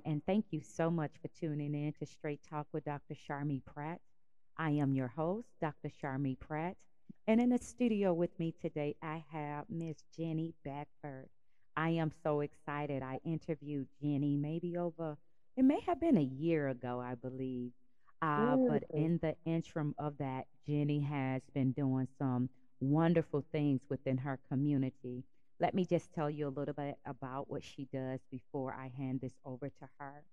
Everyone, and thank you so much for tuning in to Straight Talk with Dr. Sharmee Pratt. I am your host, Dr. Sharmee Pratt, and in the studio with me today, I have Miss Jenny Beckford. I am so excited. I interviewed Jenny maybe over, it may have been a year ago, I believe. Uh, but in the interim of that, Jenny has been doing some wonderful things within her community. Let me just tell you a little bit about what she does before I hand this over to her.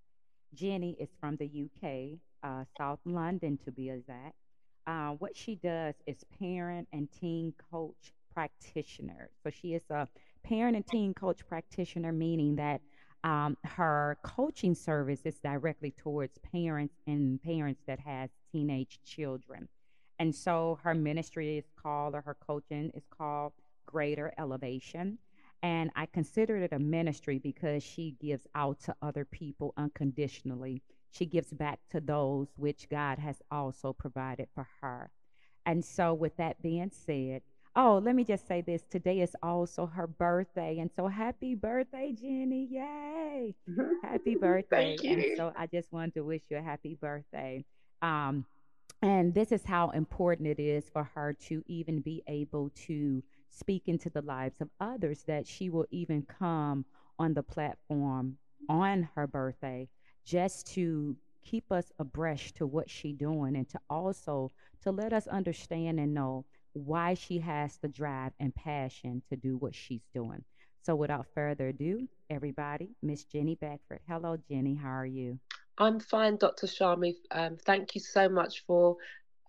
Jenny is from the UK, uh, South London to be exact. Uh, what she does is parent and teen coach practitioner. So she is a parent and teen coach practitioner, meaning that um, her coaching service is directly towards parents and parents that has teenage children. And so her ministry is called, or her coaching is called Greater Elevation. And I consider it a ministry because she gives out to other people unconditionally. She gives back to those which God has also provided for her. And so, with that being said, oh, let me just say this today is also her birthday. And so, happy birthday, Jenny. Yay! Happy birthday. Thank you. And so, I just wanted to wish you a happy birthday. Um, and this is how important it is for her to even be able to speak into the lives of others that she will even come on the platform on her birthday just to keep us abreast to what she's doing and to also to let us understand and know why she has the drive and passion to do what she's doing. So without further ado, everybody, Miss Jenny Beckford. Hello, Jenny. How are you? I'm fine, Dr. Sharmee. Um, thank you so much for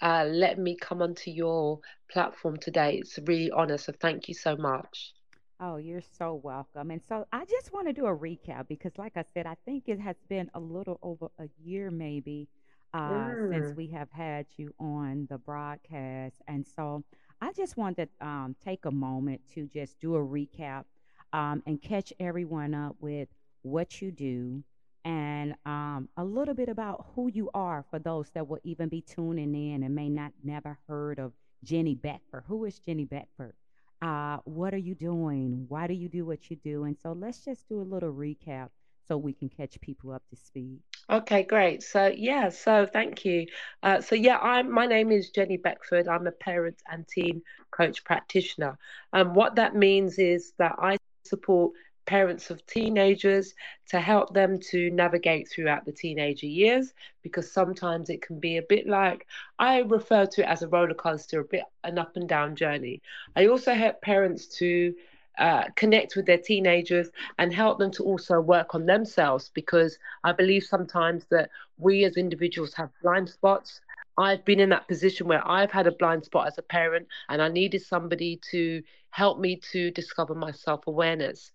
uh, letting me come onto your platform today. It's a really honor. So thank you so much. Oh, you're so welcome. And so I just want to do a recap because, like I said, I think it has been a little over a year, maybe, uh, mm. since we have had you on the broadcast. And so I just wanted to um, take a moment to just do a recap um, and catch everyone up with what you do, and um, a little bit about who you are for those that will even be tuning in and may not never heard of Jenny Beckford. Who is Jenny Beckford? Uh, what are you doing? Why do you do what you do? And so let's just do a little recap so we can catch people up to speed. Okay, great. So yeah, so thank you. Uh, so yeah, I'm my name is Jenny Beckford. I'm a parent and teen coach practitioner. And um, what that means is that I support parents of teenagers to help them to navigate throughout the teenager years because sometimes it can be a bit like I refer to it as a roller coaster, a bit an up and down journey. I also help parents to uh, connect with their teenagers and help them to also work on themselves because I believe sometimes that we as individuals have blind spots I've been in that position where I've had a blind spot as a parent and I needed somebody to help me to discover my self awareness.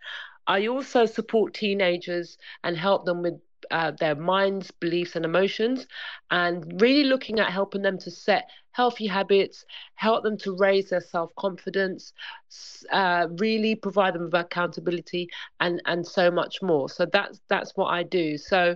I also support teenagers and help them with uh, their minds, beliefs, and emotions, and really looking at helping them to set healthy habits, help them to raise their self confidence, uh, really provide them with accountability, and and so much more. So that's that's what I do. So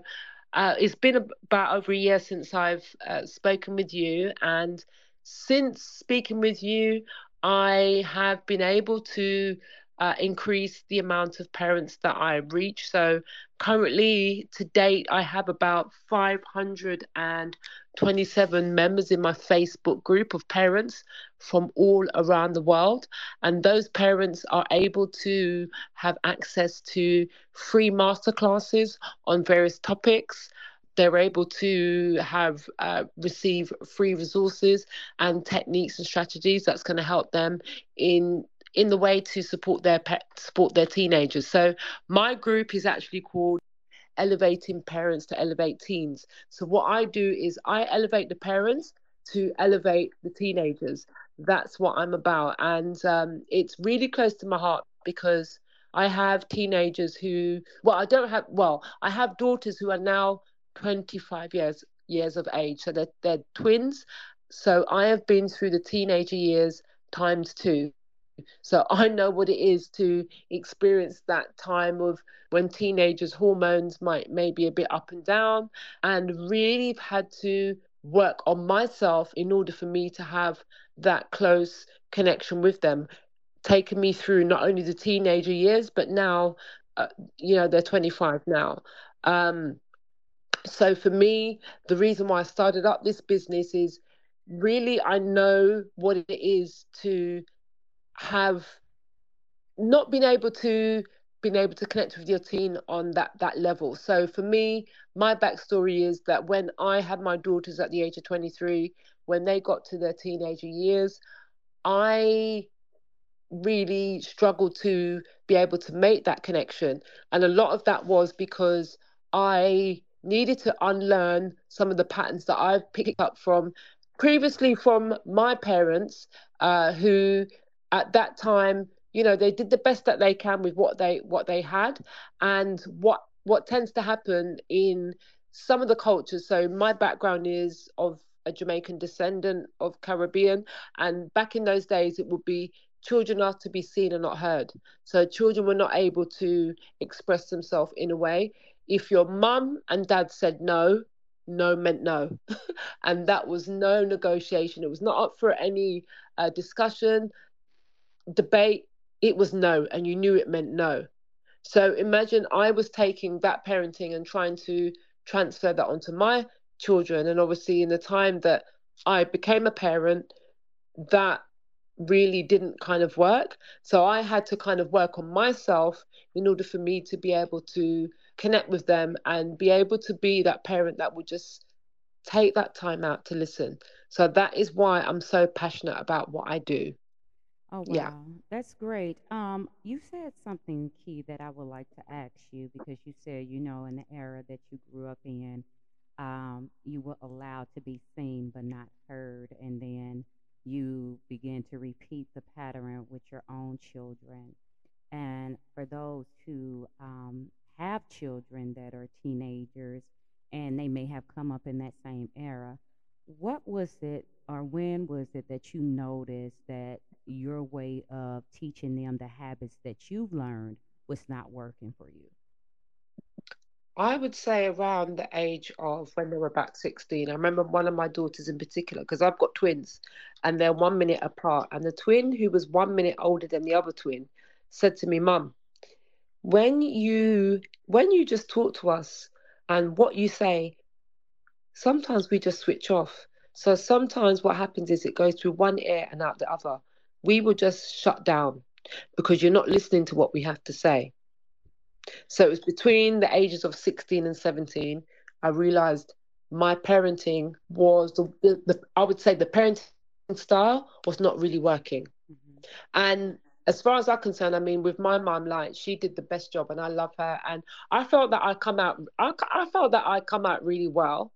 uh, it's been about over a year since I've uh, spoken with you, and since speaking with you, I have been able to uh, increase the amount of parents that I reach. So currently, to date, I have about 527 members in my Facebook group of parents from all around the world. And those parents are able to have access to free masterclasses on various topics they're able to have uh, receive free resources and techniques and strategies that's going to help them in in the way to support their pet, support their teenagers. So my group is actually called Elevating Parents to Elevate Teens. So what I do is I elevate the parents to elevate the teenagers. That's what I'm about, and um, it's really close to my heart because I have teenagers who, well, I don't have, well, I have daughters who are now 25 years years of age, so they're they're twins. So I have been through the teenager years times two. So I know what it is to experience that time of when teenagers' hormones might maybe a bit up and down, and really had to work on myself in order for me to have that close connection with them, taking me through not only the teenager years, but now, uh, you know, they're 25 now. Um, so for me, the reason why I started up this business is really I know what it is to have not been able to been able to connect with your teen on that that level. So for me, my backstory is that when I had my daughters at the age of 23, when they got to their teenager years, I really struggled to be able to make that connection. And a lot of that was because I needed to unlearn some of the patterns that I've picked up from previously from my parents, uh, who at that time, you know, they did the best that they can with what they what they had, and what what tends to happen in some of the cultures. So my background is of a Jamaican descendant of Caribbean, and back in those days, it would be children are to be seen and not heard. So children were not able to express themselves in a way. If your mum and dad said no, no meant no. and that was no negotiation. It was not up for any uh, discussion, debate. It was no. And you knew it meant no. So imagine I was taking that parenting and trying to transfer that onto my children. And obviously, in the time that I became a parent, that really didn't kind of work. So I had to kind of work on myself in order for me to be able to connect with them and be able to be that parent that would just take that time out to listen. So that is why I'm so passionate about what I do. Oh, Yeah. wow. That's great. Um, you said something key that I would like to ask you because you said, you know, in the era that you grew up in, um, you were allowed to be seen but not heard. And then you begin to repeat the pattern with your own children. And for those who um, have children that are teenagers and they may have come up in that same era, what was it or when was it that you noticed that your way of teaching them the habits that you've learned was not working for you? I would say around the age of when they were about 16. I remember one of my daughters in particular, because I've got twins and they're one minute apart. And the twin, who was one minute older than the other twin, said to me, Mum, when you when you just talk to us and what you say, sometimes we just switch off. So sometimes what happens is it goes through one ear and out the other. We will just shut down because you're not listening to what we have to say. So it was between the ages of 16 and 17, I realized my parenting was the, the, the I would say the parenting style was not really working. hmm And as far as I'm concerned, I mean, with my mom, like she did the best job, and I love her. And I felt that I come out, I, I felt that I come out really well.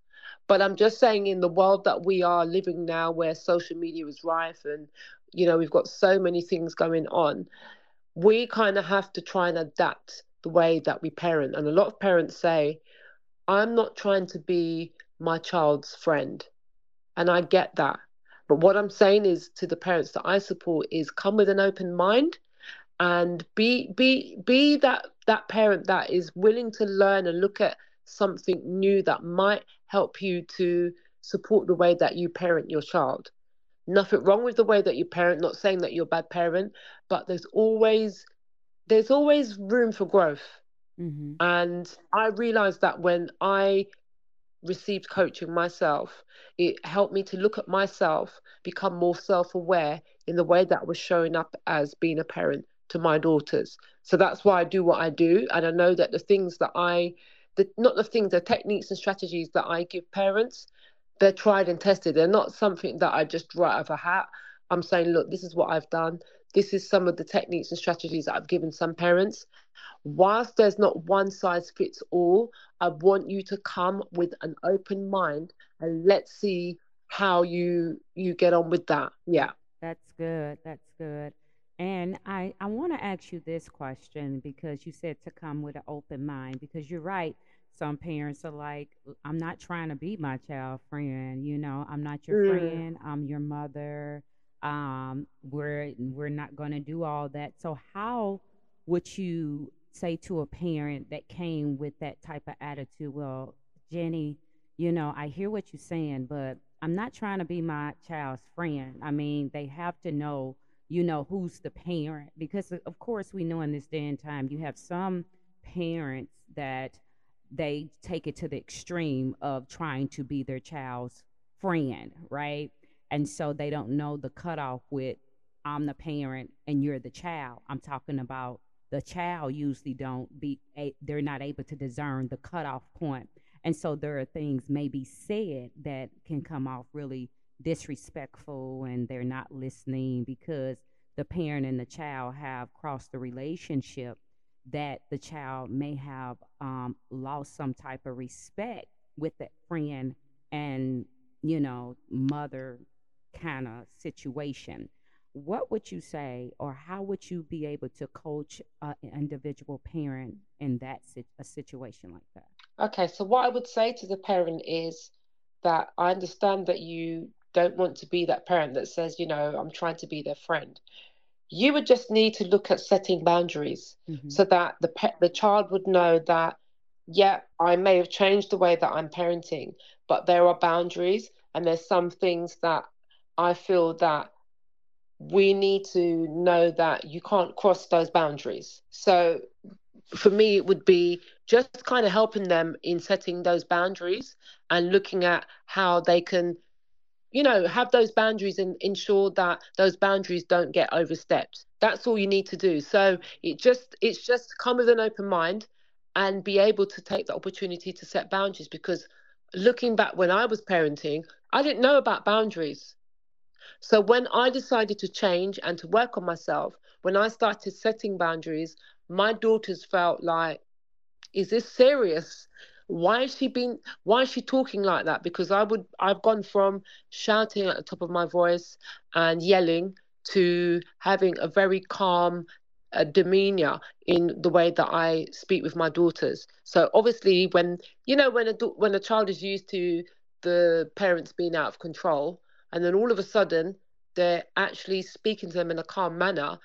But I'm just saying, in the world that we are living now, where social media is rife, and you know, we've got so many things going on, we kind of have to try and adapt the way that we parent. And a lot of parents say, I'm not trying to be my child's friend. And I get that. But what I'm saying is to the parents that I support is come with an open mind and be be be that that parent that is willing to learn and look at something new that might help you to support the way that you parent your child. Nothing wrong with the way that you parent, not saying that you're a bad parent, but there's always there's always room for growth. hmm And I realized that when I received coaching myself, it helped me to look at myself, become more self aware in the way that I was showing up as being a parent to my daughters. So that's why I do what I do. And I know that the things that I, the, not the things, the techniques and strategies that I give parents, they're tried and tested. They're not something that I just write out of a hat. I'm saying, look, this is what I've done. This is some of the techniques and strategies that I've given some parents whilst there's not one size fits all, I want you to come with an open mind and let's see how you you get on with that. Yeah. That's good. That's good. And I, I want to ask you this question because you said to come with an open mind because you're right. Some parents are like, I'm not trying to be my child friend. You know, I'm not your Mm, friend. I'm your mother. Um, we're we're not going to do all that. So how would you say to a parent that came with that type of attitude? Well, Jenny, you know, I hear what you're saying, but I'm not trying to be my child's friend. I mean, they have to know, you know, who's the parent because, of course, we know in this day and time you have some parents that they take it to the extreme of trying to be their child's friend, right? And so they don't know the cutoff with I'm the parent and you're the child. I'm talking about the child usually don't be they're not able to discern the cutoff point. And so there are things maybe said that can come off really disrespectful and they're not listening because the parent and the child have crossed the relationship that the child may have um, lost some type of respect with that friend and you know mother kind of situation. What would you say or how would you be able to coach an individual parent in that a situation like that? Okay so what i would say to the parent is that i understand that you don't want to be that parent that says you know i'm trying to be their friend you would just need to look at setting boundaries mm-hmm. so that the pe- the child would know that yeah i may have changed the way that i'm parenting but there are boundaries and there's some things that i feel that we need to know that you can't cross those boundaries so for me it would be just kind of helping them in setting those boundaries and looking at how they can you know, have those boundaries and ensure that those boundaries don't get overstepped. That's all you need to do. So it just it's just come with an open mind and be able to take the opportunity to set boundaries because looking back when I was parenting, I didn't know about boundaries. So when I decided to change and to work on myself, when I started setting boundaries, my daughters felt like, is this serious? Why is she being why is she talking like that because i would i've gone from shouting at the top of my voice and yelling to having a very calm uh, demeanor in the way that i speak with my daughters so obviously when you know when a when a child is used to the parents being out of control and then all of a sudden they're actually speaking to them in a calm manner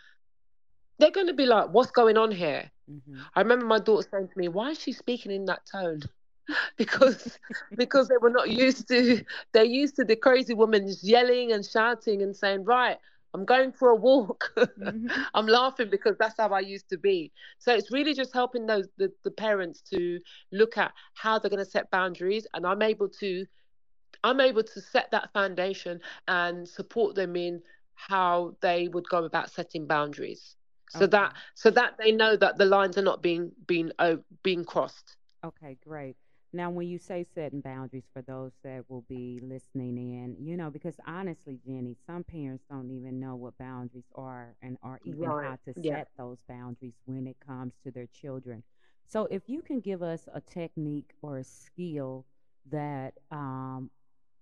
they're going to be like what's going on here Mm-hmm. I remember my daughter saying to me, "Why is she speaking in that tone?" because because they were not used to they're used to the crazy woman yelling and shouting and saying, "Right, I'm going for a walk." mm-hmm. I'm laughing because that's how I used to be. So it's really just helping those the, the parents to look at how they're going to set boundaries, and I'm able to I'm able to set that foundation and support them in how they would go about setting boundaries so okay. that so that they know that the lines are not being being uh, being crossed okay great now when you say setting boundaries for those that will be listening in you know because honestly jenny some parents don't even know what boundaries are and are even right. how to yeah. set those boundaries when it comes to their children so if you can give us a technique or a skill that um,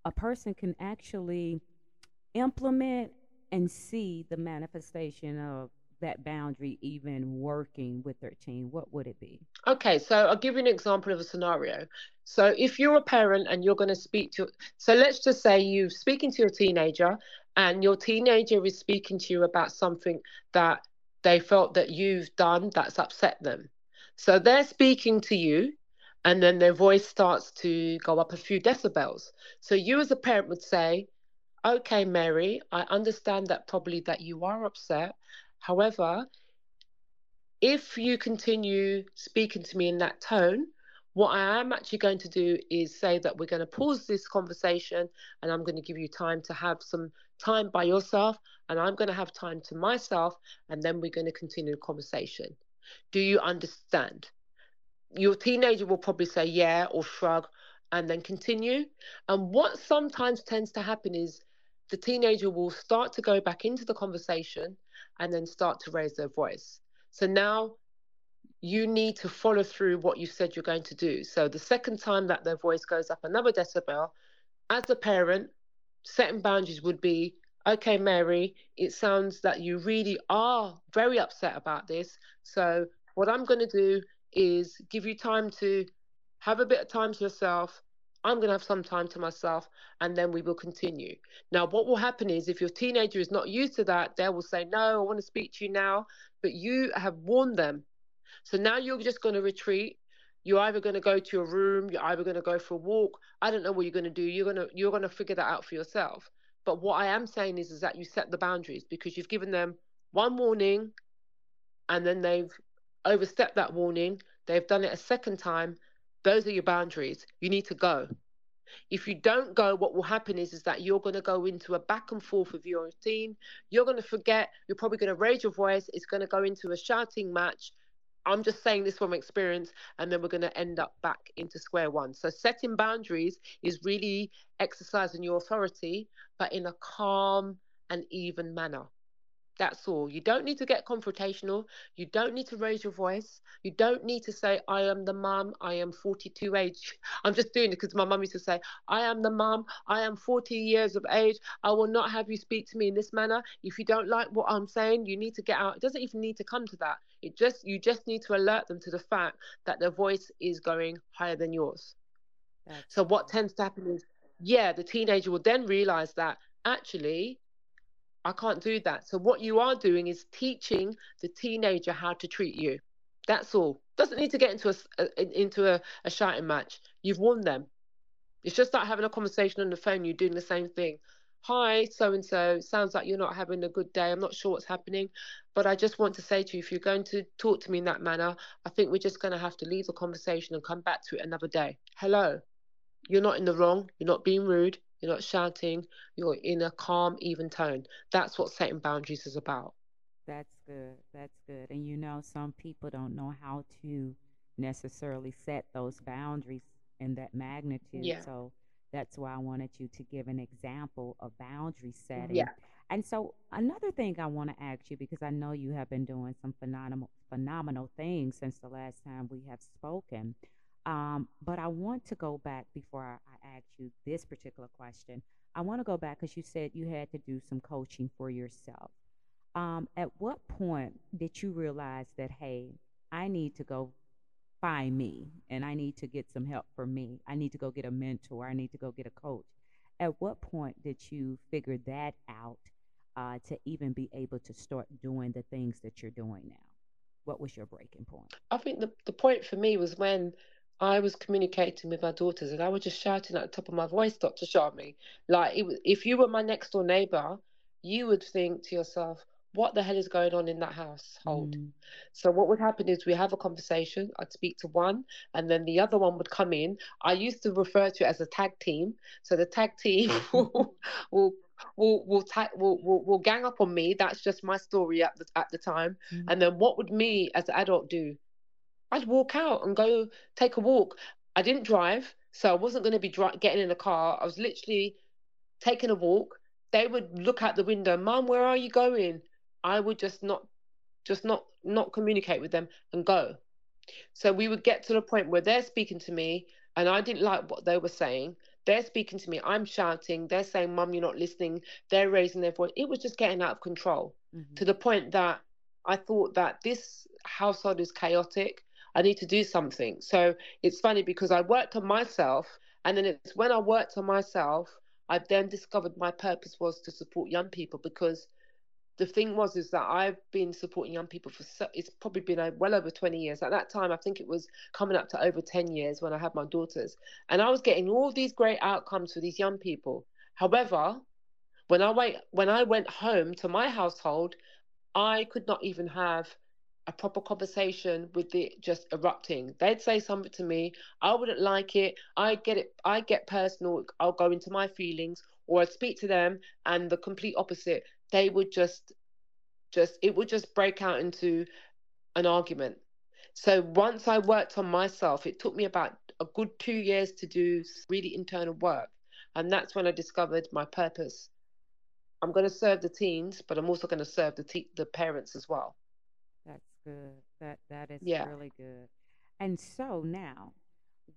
a person can actually implement and see the manifestation of that boundary even working with their teen, what would it be? Okay, so I'll give you an example of a scenario. So if you're a parent and you're going to speak to, so let's just say you're speaking to your teenager and your teenager is speaking to you about something that they felt that you've done that's upset them. So they're speaking to you and then their voice starts to go up a few decibels. So you as a parent would say, okay, Mary, I understand that probably that you are upset However, if you continue speaking to me in that tone, what I am actually going to do is say that we're going to pause this conversation and I'm going to give you time to have some time by yourself and I'm going to have time to myself and then we're going to continue the conversation. Do you understand? Your teenager will probably say yeah or shrug and then continue. And what sometimes tends to happen is the teenager will start to go back into the conversation and then start to raise their voice. So now you need to follow through what you said you're going to do. So the second time that their voice goes up another decibel, as a parent, setting boundaries would be okay, Mary, it sounds that you really are very upset about this. So what I'm going to do is give you time to have a bit of time to yourself, I'm going to have some time to myself and then we will continue. Now, what will happen is if your teenager is not used to that, they will say, No, I want to speak to you now. But you have warned them. So now you're just going to retreat. You're either going to go to your room, you're either going to go for a walk. I don't know what you're going to do. You're going to you're going to figure that out for yourself. But what I am saying is, is that you set the boundaries because you've given them one warning and then they've overstepped that warning. They've done it a second time Those are your boundaries. You need to go. If you don't go, what will happen is, is that you're going to go into a back and forth with your routine. You're going to forget. You're probably going to raise your voice. It's going to go into a shouting match. I'm just saying this from experience, and then we're going to end up back into square one. So, setting boundaries is really exercising your authority, but in a calm and even manner. That's all. You don't need to get confrontational. You don't need to raise your voice. You don't need to say, I am the mum, I am 42 age. I'm just doing it because my mum used to say, I am the mum, I am 40 years of age. I will not have you speak to me in this manner. If you don't like what I'm saying, you need to get out. It doesn't even need to come to that. It just you just need to alert them to the fact that their voice is going higher than yours. That's so what tends to happen is, yeah, the teenager will then realize that actually I can't do that. So what you are doing is teaching the teenager how to treat you. That's all. Doesn't need to get into a, into a, a shouting match. You've won them. It's just like having a conversation on the phone. You're doing the same thing. Hi, so and so. Sounds like you're not having a good day. I'm not sure what's happening, but I just want to say to you, if you're going to talk to me in that manner, I think we're just going to have to leave the conversation and come back to it another day. Hello. You're not in the wrong. You're not being rude. You're not shouting. You're in a calm, even tone. That's what setting boundaries is about. That's good. That's good. And you know, some people don't know how to necessarily set those boundaries in that magnitude. Yeah. So that's why I wanted you to give an example of boundary setting. Yeah. And so another thing I want to ask you because I know you have been doing some phenomenal phenomenal things since the last time we have spoken. Um, but I want to go back before I, I ask you this particular question. I want to go back because you said you had to do some coaching for yourself. Um, at what point did you realize that, hey, I need to go find me and I need to get some help for me? I need to go get a mentor. I need to go get a coach. At what point did you figure that out uh, to even be able to start doing the things that you're doing now? What was your breaking point? I think the, the point for me was when I was communicating with my daughters and I was just shouting at the top of my voice, Dr. Sharmee. Like, it, if you were my next door neighbor, you would think to yourself, what the hell is going on in that household? Mm. So what would happen is we have a conversation. I'd speak to one, and then the other one would come in. I used to refer to it as a tag team. So the tag team will will will will, ta- will, will, will gang up on me. That's just my story at the at the time. Mm. And then what would me as an adult do? I'd walk out and go take a walk. I didn't drive, so I wasn't going to be dri- getting in a car. I was literally taking a walk. They would look out the window, Mum, where are you going? I would just not, just not, not communicate with them and go. So we would get to the point where they're speaking to me, and I didn't like what they were saying. They're speaking to me. I'm shouting. They're saying, "Mum, you're not listening." They're raising their voice. It was just getting out of control mm-hmm. to the point that I thought that this household is chaotic. I need to do something. So it's funny because I worked on myself, and then it's when I worked on myself, I've then discovered my purpose was to support young people because the thing was is that I've been supporting young people for so, it's probably been well over 20 years. At that time, I think it was coming up to over 10 years when I had my daughters, and I was getting all these great outcomes for these young people. However, when I went when I went home to my household, I could not even have a proper conversation with it just erupting. They'd say something to me, I wouldn't like it. I get it. I get personal. I'll go into my feelings, or I'd speak to them, and the complete opposite. They would just, just it would just break out into an argument. So once I worked on myself, it took me about a good two years to do really internal work, and that's when I discovered my purpose. I'm going to serve the teens, but I'm also going to serve the te- the parents as well good. That that is yeah. really good. And so now,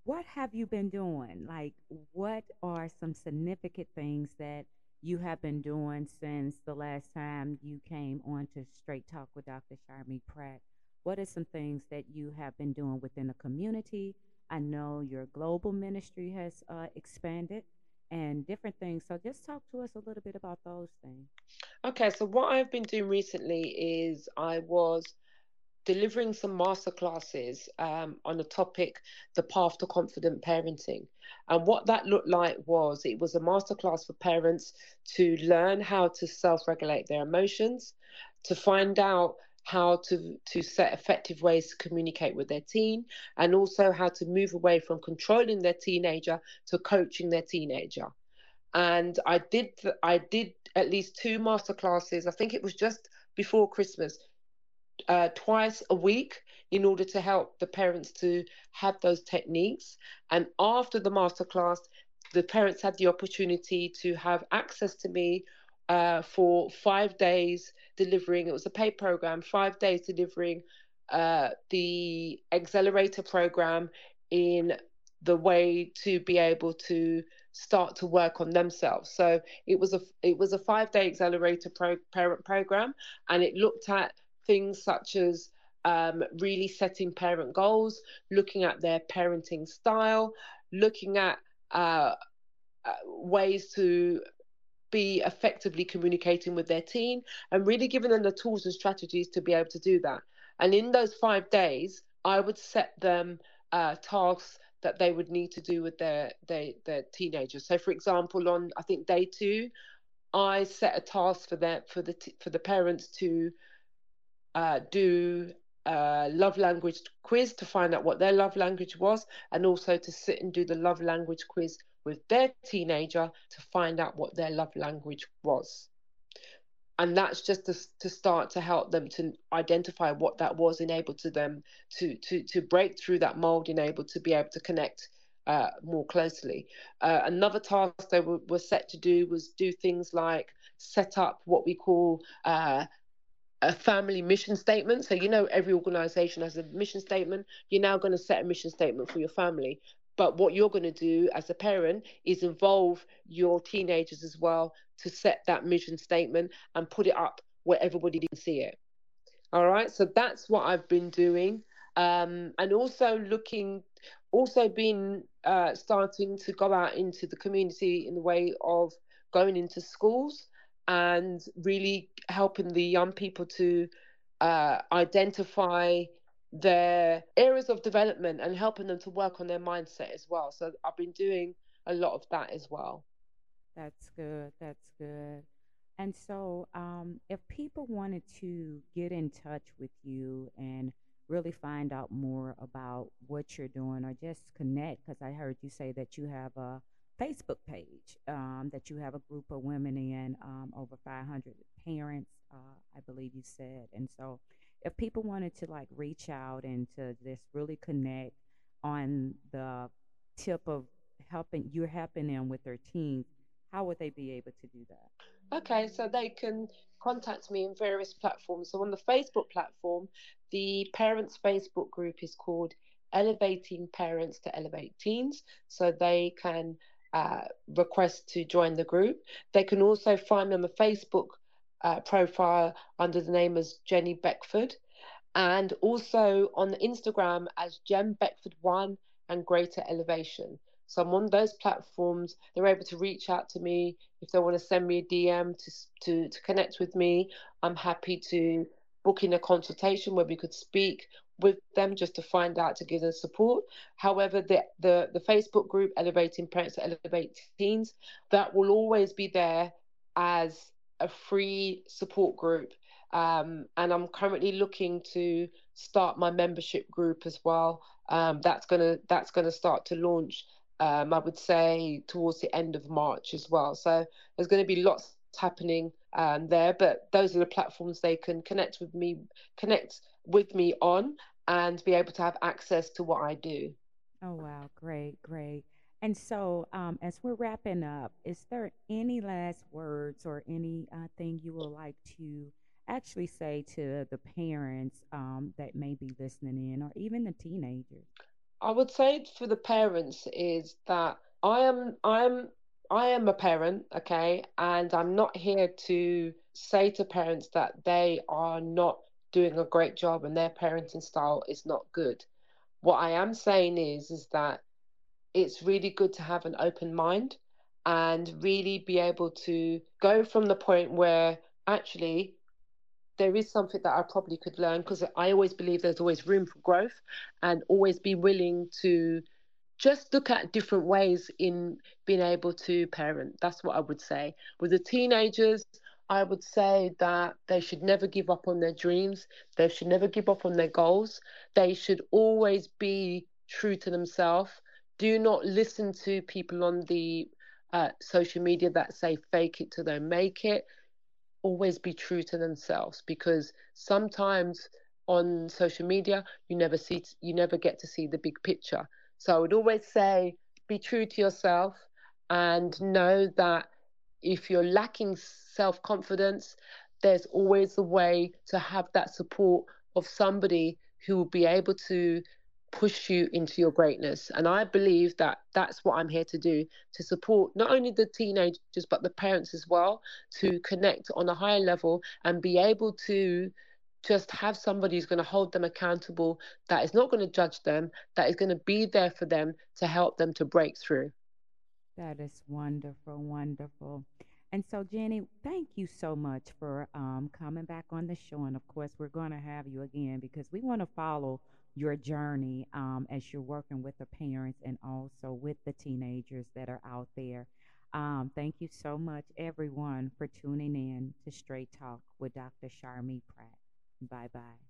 what have you been doing? Like, what are some significant things that you have been doing since the last time you came on to Straight Talk with Dr. Sharmee Pratt? What are some things that you have been doing within the community? I know your global ministry has uh, expanded and different things. So just talk to us a little bit about those things. Okay, so what I've been doing recently is I was delivering some masterclasses um, on the topic, the path to confident parenting. And what that looked like was it was a masterclass for parents to learn how to self regulate their emotions, to find out how to to set effective ways to communicate with their teen and also how to move away from controlling their teenager to coaching their teenager and i did i did at least two master classes i think it was just before christmas uh, twice a week in order to help the parents to have those techniques and after the masterclass the parents had the opportunity to have access to me uh, for five days delivering. It was a paid program, five days delivering uh, the accelerator program in the way to be able to start to work on themselves. So it was a it was a five day accelerator pro, parent program, and it looked at things such as um, really setting parent goals, looking at their parenting style, looking at uh, uh, ways to be effectively communicating with their teen and really giving them the tools and strategies to be able to do that. And in those five days, I would set them uh, tasks that they would need to do with their, their their teenagers. So, for example, on I think day two, I set a task for that for the t- for the parents to uh, do a love language quiz to find out what their love language was, and also to sit and do the love language quiz with their teenager to find out what their love language was. And that's just to, to start to help them to identify what that was, enable to them to to to break through that mold, enable to be able to connect uh, more closely. Uh, another task they were, were, set to do was do things like set up what we call uh, a family mission statement. So, you know, every organization has a mission statement. You're now going to set a mission statement for your family. But what you're going to do as a parent is involve your teenagers as well to set that mission statement and put it up where everybody can see it. All right. So that's what I've been doing. Um, and also looking, also been uh, starting to go out into the community in the way of going into schools and really helping the young people to uh, identify their areas of development and helping them to work on their mindset as well. So I've been doing a lot of that as well. That's good. That's good. And so, um, if people wanted to get in touch with you and really find out more about what you're doing or just connect, because I heard you say that you have a Facebook page, um, that you have a group of women in, um, over 500 parents, uh, I believe you said. And so, if people wanted to like reach out and to just really connect on the tip of helping you're helping them with their teens, how would they be able to do that? Okay, so they can contact me in various platforms. So on the Facebook platform, the parents Facebook group is called Elevating Parents to Elevate Teens. So they can uh, request to join the group. They can also find me on the Facebook uh, profile under the name as Jenny Beckford, and also on Instagram as Jem Beckford One and Greater Elevation. So I'm on those platforms. They're able to reach out to me if they want to send me a DM to to, to connect with me. I'm happy to book in a consultation where we could speak with them just to find out to give them support. However, the the, the Facebook group Elevating Parents to Elevate Teens that will always be there as a free support group. Um, and I'm currently looking to start my membership group as well. Um, that's gonna that's gonna start to launch. Um, I would say towards the end of March as well. So there's going to be lots happening um, there, but those are the platforms they can connect with me, connect with me on, and be able to have access to what I do. Oh wow, great, great. And so, um, as we're wrapping up, is there any last words or any uh, thing you would like to actually say to the parents um, that may be listening in, or even the teenagers? I would say for the parents is that I am I am I am a parent, okay, and I'm not here to say to parents that they are not doing a great job and their parenting style is not good. What I am saying is is that it's really good to have an open mind and really be able to go from the point where actually there is something that I probably could learn because I always believe there's always room for growth and always be willing to just look at different ways in being able to parent. That's what I would say. With the teenagers, I would say that they should never give up on their dreams. They should never give up on their goals. They should always be true to themselves. Do not listen to people on the uh, social media that say fake it till they make it. Always be true to themselves because sometimes on social media you never see you never get to see the big picture. So I would always say be true to yourself and know that if you're lacking self confidence, there's always a way to have that support of somebody who will be able to push you into your greatness. And I believe that that's what I'm here to do to support not only the teenagers, but the parents as well to connect on a higher level and be able to just have somebody who's going to hold them accountable, that is not going to judge them, that is going to be there for them to help them to break through. That is wonderful, wonderful. And so, Jenny, thank you so much for um, coming back on the show. And of course, we're going to have you again because we want to follow your journey um, as you're working with the parents and also with the teenagers that are out there. Um, thank you so much, everyone, for tuning in to Straight Talk with Dr. Sharmee Pratt. Bye bye.